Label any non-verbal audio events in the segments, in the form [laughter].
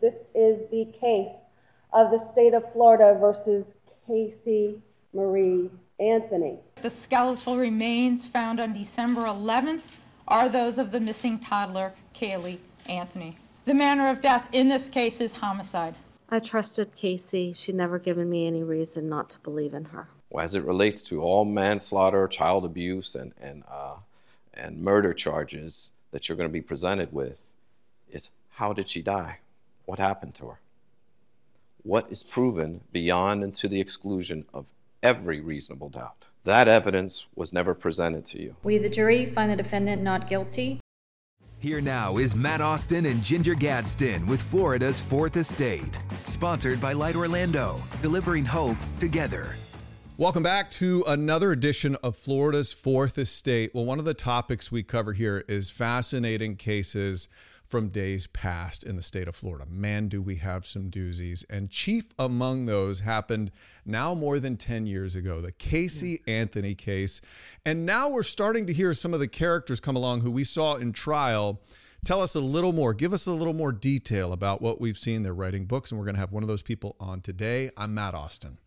This is the case of the state of Florida versus Casey Marie Anthony. The skeletal remains found on December 11th are those of the missing toddler, Caylee Anthony. The manner of death in this case is homicide. I trusted Casey. She'd never given me any reason not to believe in her. As it relates to all manslaughter, child abuse, and, and, uh, and murder charges that you're going to be presented with, is how did she die? What happened to her? What is proven beyond and to the exclusion of every reasonable doubt? That evidence was never presented to you. We, the jury, find the defendant not guilty. Here now is Matt Austin and Ginger Gadsden with Florida's Fourth Estate. Sponsored by Light Orlando, delivering hope together. Welcome back to another edition of Florida's Fourth Estate. Well, one of the topics we cover here is fascinating cases from days past in the state of Florida. Man, do we have some doozies. And chief among those happened now more than 10 years ago, the Casey Anthony case. And now we're starting to hear some of the characters come along who we saw in trial. Tell us a little more, give us a little more detail about what we've seen. They're writing books, and we're going to have one of those people on today. I'm Matt Austin.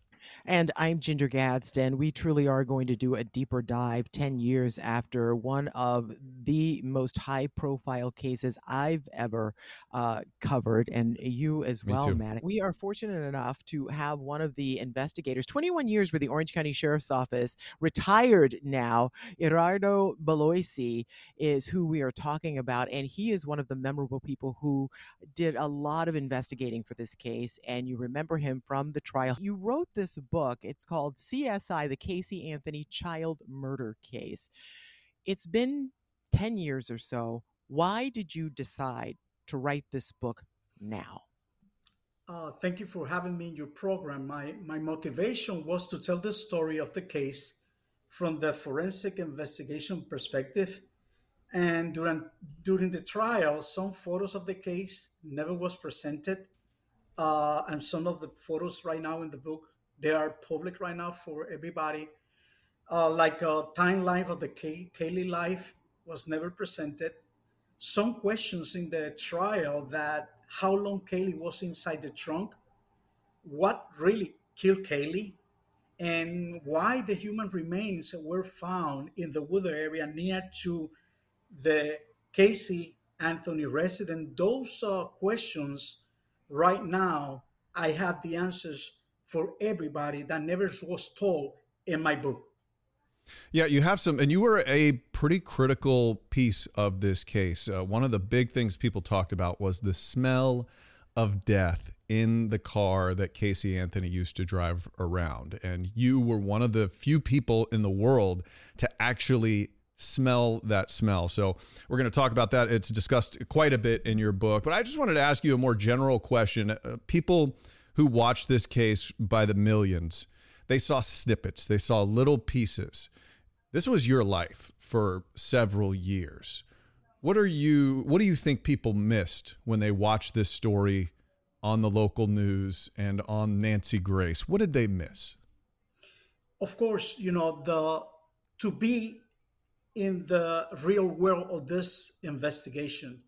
And I'm Ginger Gadsden. We truly are going to do a deeper dive 10 years after one of the most high profile cases I've ever uh, covered, and you as Me well, too. Matt. We are fortunate enough to have one of the investigators, 21 years with the Orange County Sheriff's Office, retired now. Gerardo Bloise is who we are talking about, and he is one of the memorable people who did a lot of investigating for this case. And you remember him from the trial. You wrote this book. It's called CSI, the Casey Anthony Child Murder Case. It's been 10 years or so. Why did you decide to write this book now? Uh, thank you for having me in your program. My, my motivation was to tell the story of the case from the forensic investigation perspective. And during, during the trial, some photos of the case never was presented. Uh, and some of the photos right now in the book, they are public right now for everybody. Uh, like a timeline of the Kay- Caylee life was never presented. Some questions in the trial that how long Caylee was inside the trunk, what really killed Caylee, and why the human remains were found in the Wooded area near to the Casey Anthony resident. Those uh, questions, right now, I have the answers for everybody that never was told in my book. Yeah, you have some, and you were a pretty critical piece of this case. Uh, one of the big things people talked about was the smell of death in the car that Casey Anthony used to drive around. And you were one of the few people in the world to actually smell that smell. So we're going to talk about that. It's discussed quite a bit in your book. But I just wanted to ask you a more general question. Uh, people who watched this case by the millions, they saw snippets, they saw little pieces. This was your life for several years. What are you what do you think people missed when they watched this story on the local news and on Nancy Grace? What did they miss? Of course, you know, the to be in the real world of this investigation,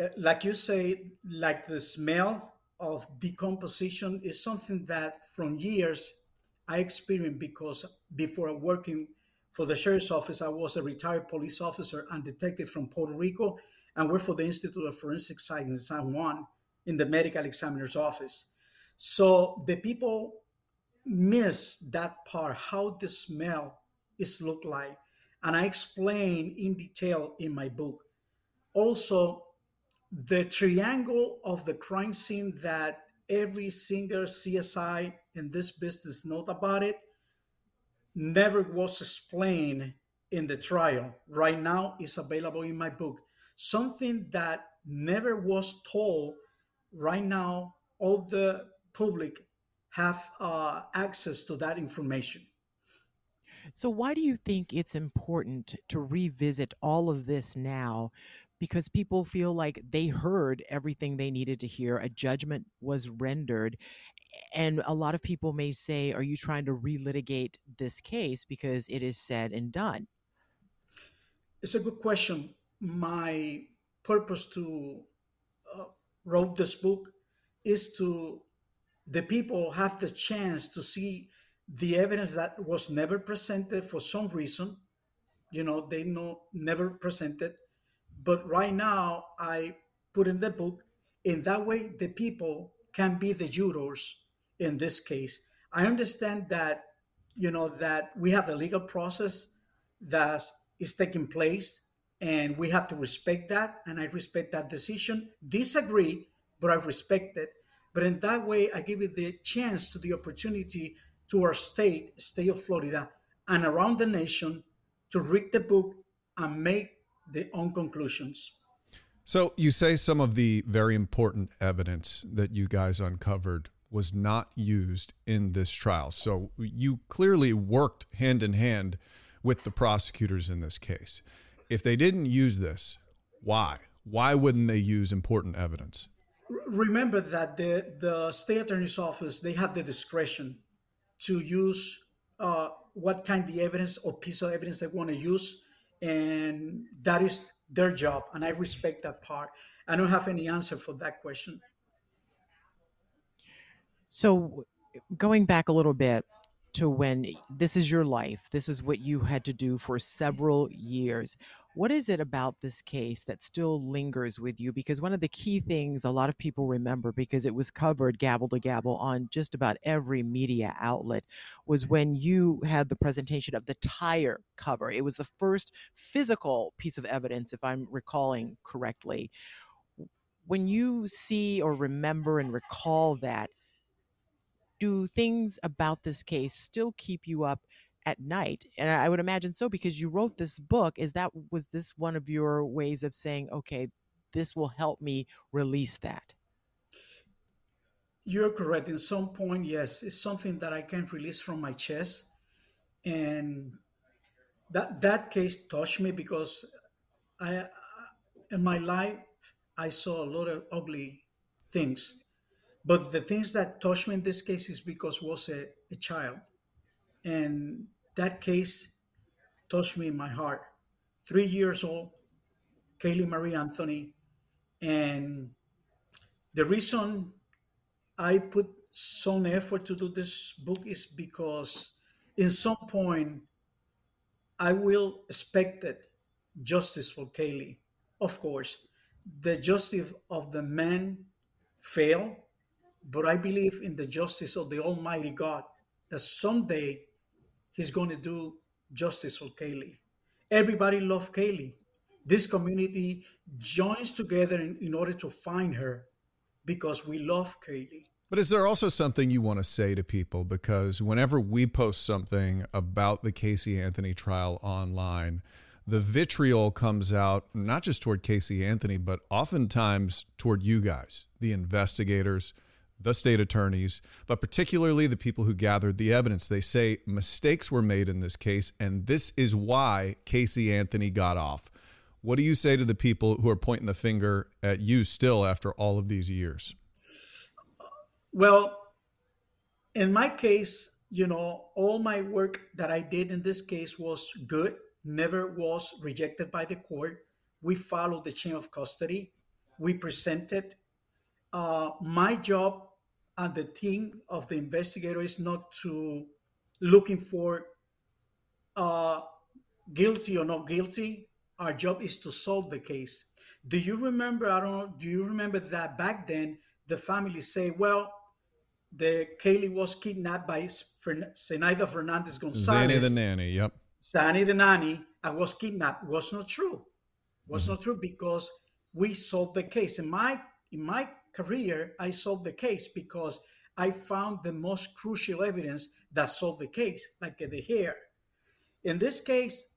uh, like you say, like the smell of decomposition is something that from years I experienced because before working for the sheriff's office, I was a retired police officer and detective from Puerto Rico and worked for the Institute of Forensic Science in San Juan in the medical examiner's office. So the people miss that part, how the smell is looked like. And I explain in detail in my book. Also, the triangle of the crime scene that every single CSI in this business knows about it never was explained in the trial. Right now is available in my book. Something that never was told right now all the public have uh, access to that information. So, why do you think it's important to revisit all of this now? Because people feel like they heard everything they needed to hear, a judgment was rendered. And a lot of people may say, Are you trying to relitigate this case because it is said and done? It's a good question. My purpose to uh, wrote this book is to the people have the chance to see the evidence that was never presented for some reason. You know, they know never presented. But right now, I put in the book. In that way, the people can be the jurors in this case. I understand that, you know, that we have a legal process that is taking place and we have to respect that. And I respect that decision. Disagree, but I respect it. But in that way, I give it the chance to the opportunity to our state, state of Florida, and around the nation to read the book and make their own conclusions. So you say some of the very important evidence that you guys uncovered was not used in this trial. So you clearly worked hand in hand with the prosecutors in this case. If they didn't use this, why? Why wouldn't they use important evidence? Remember that the, the state attorney's office, they have the discretion to use uh, what kind of evidence or piece of evidence they want to use. And that is their job. And I respect that part. I don't have any answer for that question. So, going back a little bit to when this is your life, this is what you had to do for several years. What is it about this case that still lingers with you? Because one of the key things a lot of people remember, because it was covered gavel to gavel on just about every media outlet, was when you had the presentation of the tire cover. It was the first physical piece of evidence, if I'm recalling correctly. When you see or remember and recall that, do things about this case still keep you up at night? And i would imagine so because you wrote this book. Is that was this one of your ways of saying okay this will help me release that you're correct. In some point yes it's something that i can't release from my chest. And that that case touched me because i in my life i saw a lot of ugly things but the things that touched me in this case is because was a, a child. And that case touched me in my heart. Three years old, Caylee Marie Anthony. And the reason I put some effort to do this book is because in some point I will expect that justice for Caylee. Of course, the justice of the man failed but I believe in the justice of the Almighty God that someday He's going to do justice for Caylee. Everybody loves Caylee. This community joins together in, in order to find her because we love Caylee. But is there also something you want to say to people? Because whenever we post something about the Casey Anthony trial online, the vitriol comes out not just toward Casey Anthony, but oftentimes toward you guys, the investigators, the state attorneys, but particularly the people who gathered the evidence. They say mistakes were made in this case, and this is why Casey Anthony got off. What do you say to the people who are pointing the finger at you still after all of these years? Well, in my case, you know, all my work that I did in this case was good, never was rejected by the court. We followed the chain of custody. We presented. Uh, my job and the team of the investigator is not to looking for uh, guilty or not guilty. Our job is to solve the case. Do you remember? I don't know. Do you remember that back then the family say, "Well, the Caylee was kidnapped by Zenaida Fernandez Gonzalez." Zanny the nanny. Yep. Zanny the nanny. I was kidnapped. Was not true. Was mm-hmm. not true because we solved the case. In my in my career, I solved the case because I found the most crucial evidence that solved the case, like the hair. In this case,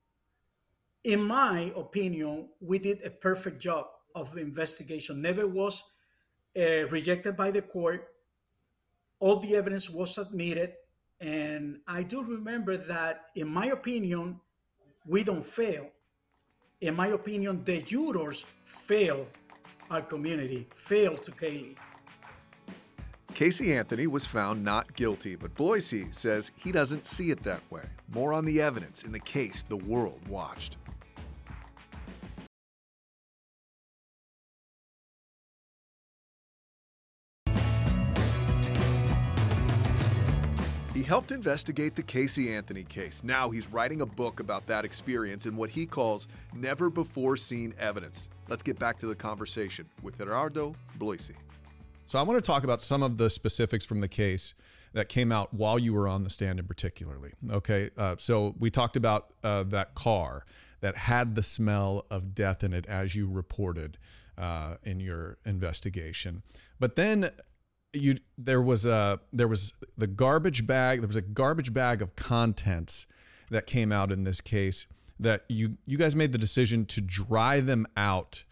in my opinion, we did a perfect job of investigation. Never was uh, rejected by the court. All the evidence was admitted. And I do remember that, in my opinion, we don't fail. In my opinion, the jurors fail our community failed to Caylee. Casey Anthony was found not guilty, but Bloise says he doesn't see it that way. More on the evidence in the case the world watched. He helped investigate the Casey Anthony case. Now he's writing a book about that experience and what he calls never before seen evidence. Let's get back to the conversation with Gerardo Bloise. So I want to talk about some of the specifics from the case that came out while you were on the stand, in particularly. Okay, uh, so we talked about uh, that car that had the smell of death in it, as you reported uh, in your investigation. But then you there was a there was the garbage bag. There was a garbage bag of contents that came out in this case that you you guys made the decision to dry them out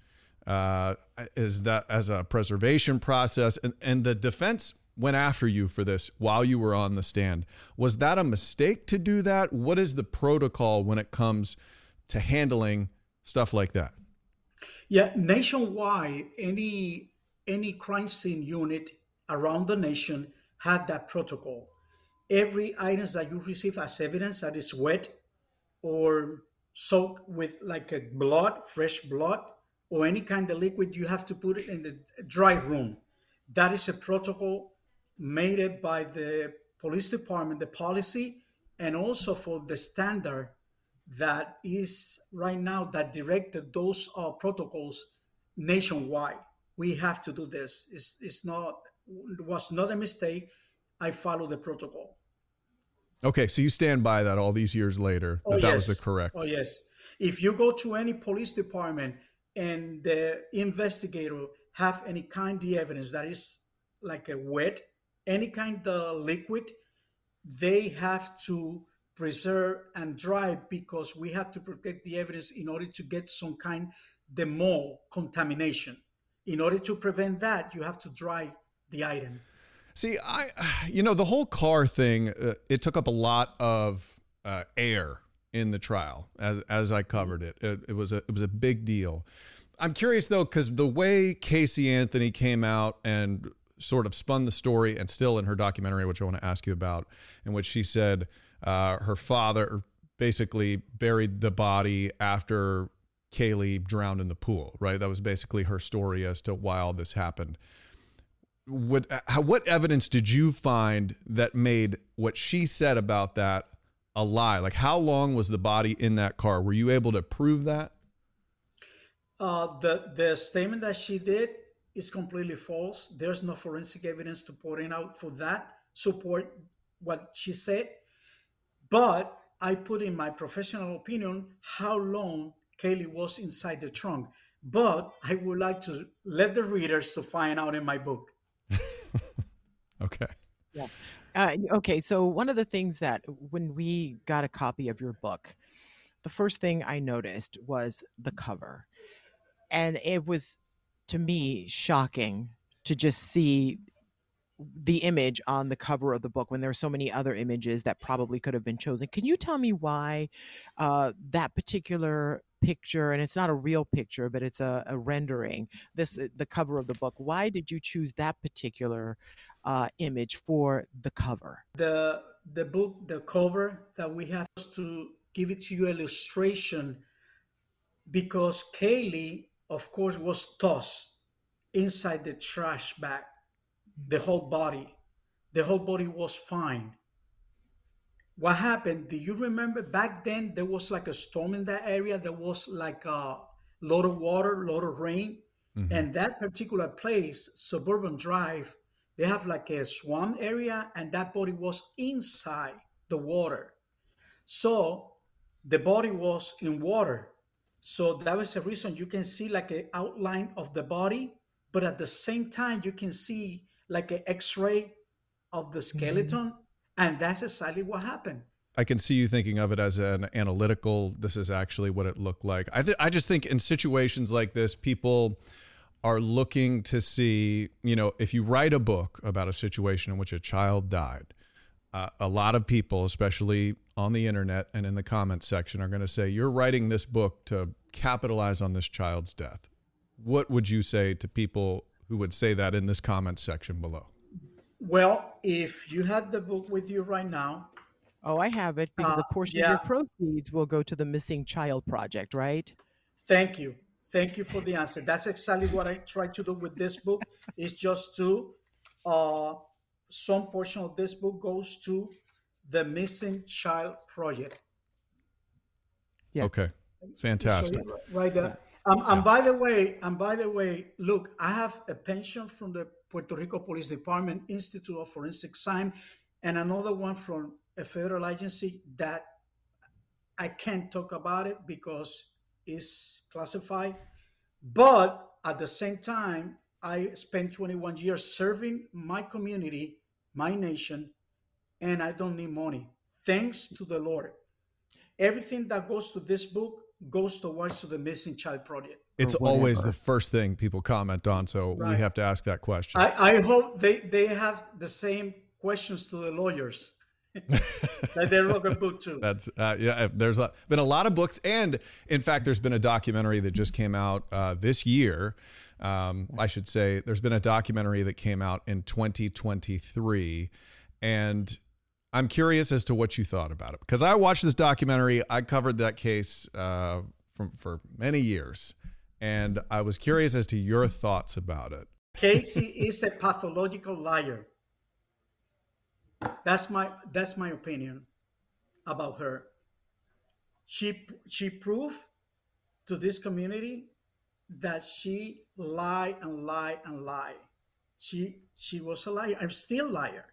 uh, is that as a preservation process. And, and the defense went after you for this while you were on the stand. Was that a mistake to do that? What is the protocol when it comes to handling stuff like that? Yeah nationwide any any crime scene unit around the nation had that protocol every items that you receive as evidence that is wet or soaked with like a blood fresh blood or any kind of liquid, you have to put it in the dry room. That is a protocol made by the police department, the policy, and also for the standard that is right now that directed those uh, protocols nationwide. We have to do this. It's, it's not was not a mistake. I follow the protocol. Okay, so you stand by that all these years later that oh, that yes. was the correct. Oh yes. If you go to any police department and the investigator have any kind of evidence that is like a wet, any kind of liquid, they have to preserve and dry because we have to protect the evidence in order to get some kind the mold contamination. In order to prevent that, you have to dry the item. See, I, you know, the whole car thing, uh, it took up a lot of uh, air in the trial as as I covered it. It, it was a it was a big deal. I'm curious though, because the way Casey Anthony came out and sort of spun the story, and still in her documentary, which I want to ask you about, in which she said uh, her father basically buried the body after Caylee drowned in the pool. Right, that was basically her story as to why all this happened. What how, what evidence did you find that made what she said about that a lie? Like, how long was the body in that car? Were you able to prove that? Uh, the the statement that she did is completely false. There's no forensic evidence to point out for that support what she said. But I put in my professional opinion how long Caylee was inside the trunk. But I would like to let the readers to find out in my book. Okay. Yeah. Uh, okay. So one of the things that when we got a copy of your book, the first thing I noticed was the cover, and it was to me shocking to just see the image on the cover of the book when there are so many other images that probably could have been chosen. Can you tell me why uh, that particular picture, and it's not a real picture, but it's a, a, rendering, this the cover of the book. Why did you choose that particular uh, image for the cover? The the book, the cover that we have to give it to you illustration because Caylee, of course, was tossed inside the trash bag the whole body. The whole body was fine. What happened? Do you remember back then there was like a storm in that area? There was like a lot of water, lot of rain. Mm-hmm. And that particular place, Suburban Drive, they have like a swamp area, and that body was inside the water. So the body was in water. So that was the reason you can see like an outline of the body, but at the same time, you can see like an x-ray of the skeleton mm-hmm. and that's exactly what happened I can see you thinking of it as an analytical. This is actually what it looked like. I th- I just think in situations like this, people are looking to see. You know, if you write a book about a situation in which a child died, uh, a lot of people, especially on the internet and in the comments section, are going to say you're writing this book to capitalize on this child's death. What would you say to people who would say that in this comment section below? Well, if you have the book with you right now, Oh, I have it because Uh, a portion yeah. of your proceeds will go to the Missing Child Project, right? Thank you. Thank you for the answer. That's exactly what I try to do with this book. Is just to uh, some portion of this book goes to the Missing Child Project. Yeah. Okay. Fantastic. So, right there. Um, and by the way, and by the way, look, I have a pension from the Puerto Rico Police Department Institute of Forensic Science, and another one from a federal agency that I can't talk about it because it's classified. But at the same time, I spent 21 years serving my community, my nation, and I don't need money. Thanks to the Lord. Everything that goes to this book goes towards to the Missing Child Project. It's always the first thing people comment on, so we have to ask that question. I, I hope they, they have the same questions to the lawyers that [laughs] they wrote a book too. That's uh, yeah. There's a, been a lot of books, and in fact, there's been a documentary that just came out uh, this year. Um, I should say there's been a documentary that came out in 2023, and I'm curious as to what you thought about it because I watched this documentary. I covered that case uh, from for many years, and I was curious as to your thoughts about it. Casey is a pathological liar. That's my that's my opinion about her. She she proved to this community that she lie and lie and lie. She she was a liar. I'm still liar.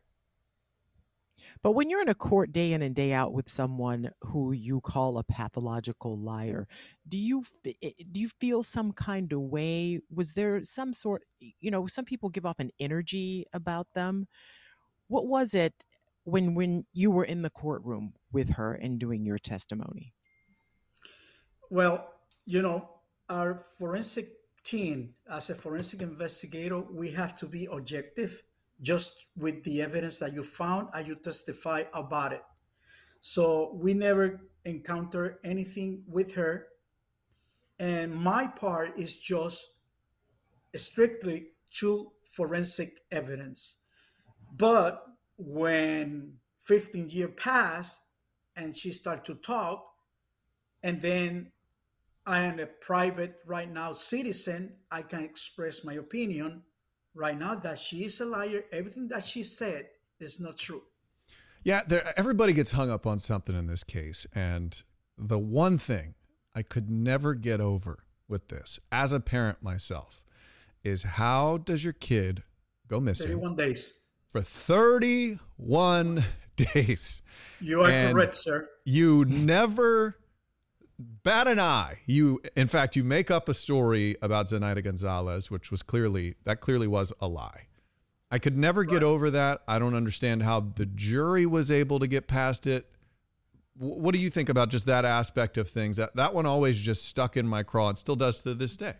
But when you're in a court day in and day out with someone who you call a pathological liar, do you eh, eh, do you feel some kind of way? Was there some sort, you know, some people give off an energy about them. What was it when when you were in the courtroom with her and doing your testimony? Well, you know, our forensic team, as a forensic investigator, we have to be objective just with the evidence that you found and you testify about it. So we never encounter anything with her. And my part is just strictly to forensic evidence. But when 15 years passed and she started to talk, and then I am a private right now citizen. I can express my opinion right now that she is a liar. Everything that she said is not true. Yeah, there, everybody gets hung up on something in this case. And the one thing I could never get over with this, as a parent myself, is how does your kid go missing 31 days. For 31 [laughs] days? You are And correct, sir. You never bat an eye. You, in fact, you make up a story about Zenaida Gonzalez, which was clearly that clearly was a lie. I could never get over that. I don't understand how the jury was able to get past it. Wh- What do you think about just that aspect of things? That that one always just stuck in my craw and still does to this day.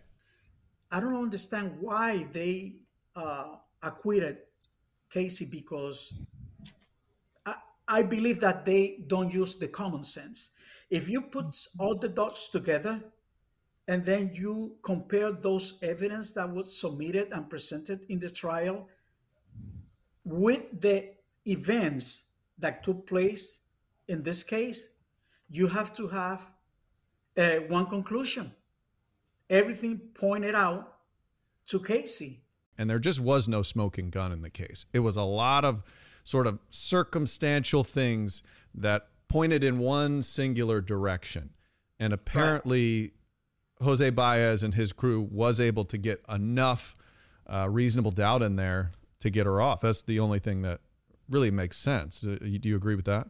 I don't understand why they uh, acquitted Casey because I, I believe that they don't use the common sense. If you put all the dots together and then you compare those evidence that was submitted and presented in the trial with the events that took place in this case, you have to have uh, one conclusion. Everything pointed out to Casey. And there just was no smoking gun in the case. It was a lot of sort of circumstantial things that pointed in one singular direction. And apparently, Jose Baez and his crew was able to get enough uh, reasonable doubt in there to get her off. That's the only thing that really makes sense. Uh, Do you agree with that?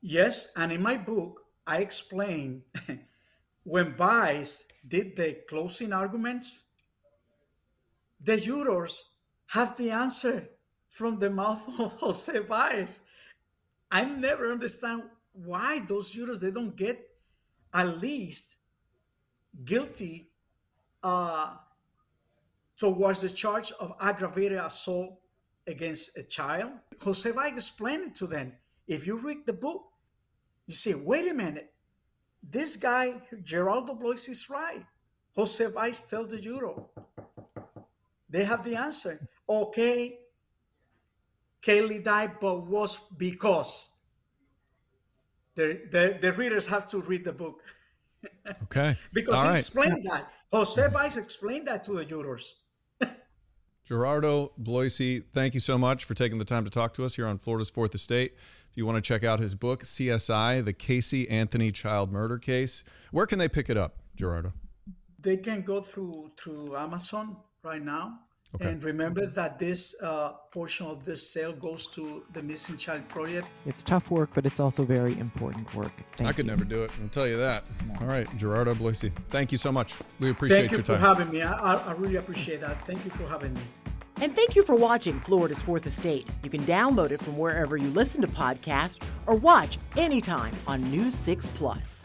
Yes, and in my book, I explain [laughs] when Baez did the closing arguments, the jurors have the answer from the [laughs] mouth of Jose Baez. I never understand why those jurors they don't get at least guilty uh, towards the charge of aggravated assault against a child. Jose Baez explained it to them. If you read the book, you say, wait a minute, this guy, Gerardo Bloise, is right. Jose Baez tells the Euro. They have the answer. Okay, Caylee died, but was because. The, the, the readers have to read the book [laughs] Okay. because All he right. explained that. Jose Baez explained that to the jurors. [laughs] Gerardo Bloise, thank you so much for taking the time to talk to us here on Florida's Fourth Estate. If you want to check out his book, CSI, the Casey Anthony Child Murder Case, where can they pick it up, Gerardo? They can go through through Amazon right now. Okay. And remember that this uh, portion of this sale goes to the Missing Child Project. It's tough work, but it's also very important work. Thank I could you. never do it. I'll tell you that. All right, Gerardo Bloise, thank you so much. We appreciate Thank your time. Thank you for having me. I, I, I really appreciate that. Thank you for having me. And thank you for watching Florida's Fourth Estate. You can download it from wherever you listen to podcasts or watch anytime on News 6 Plus.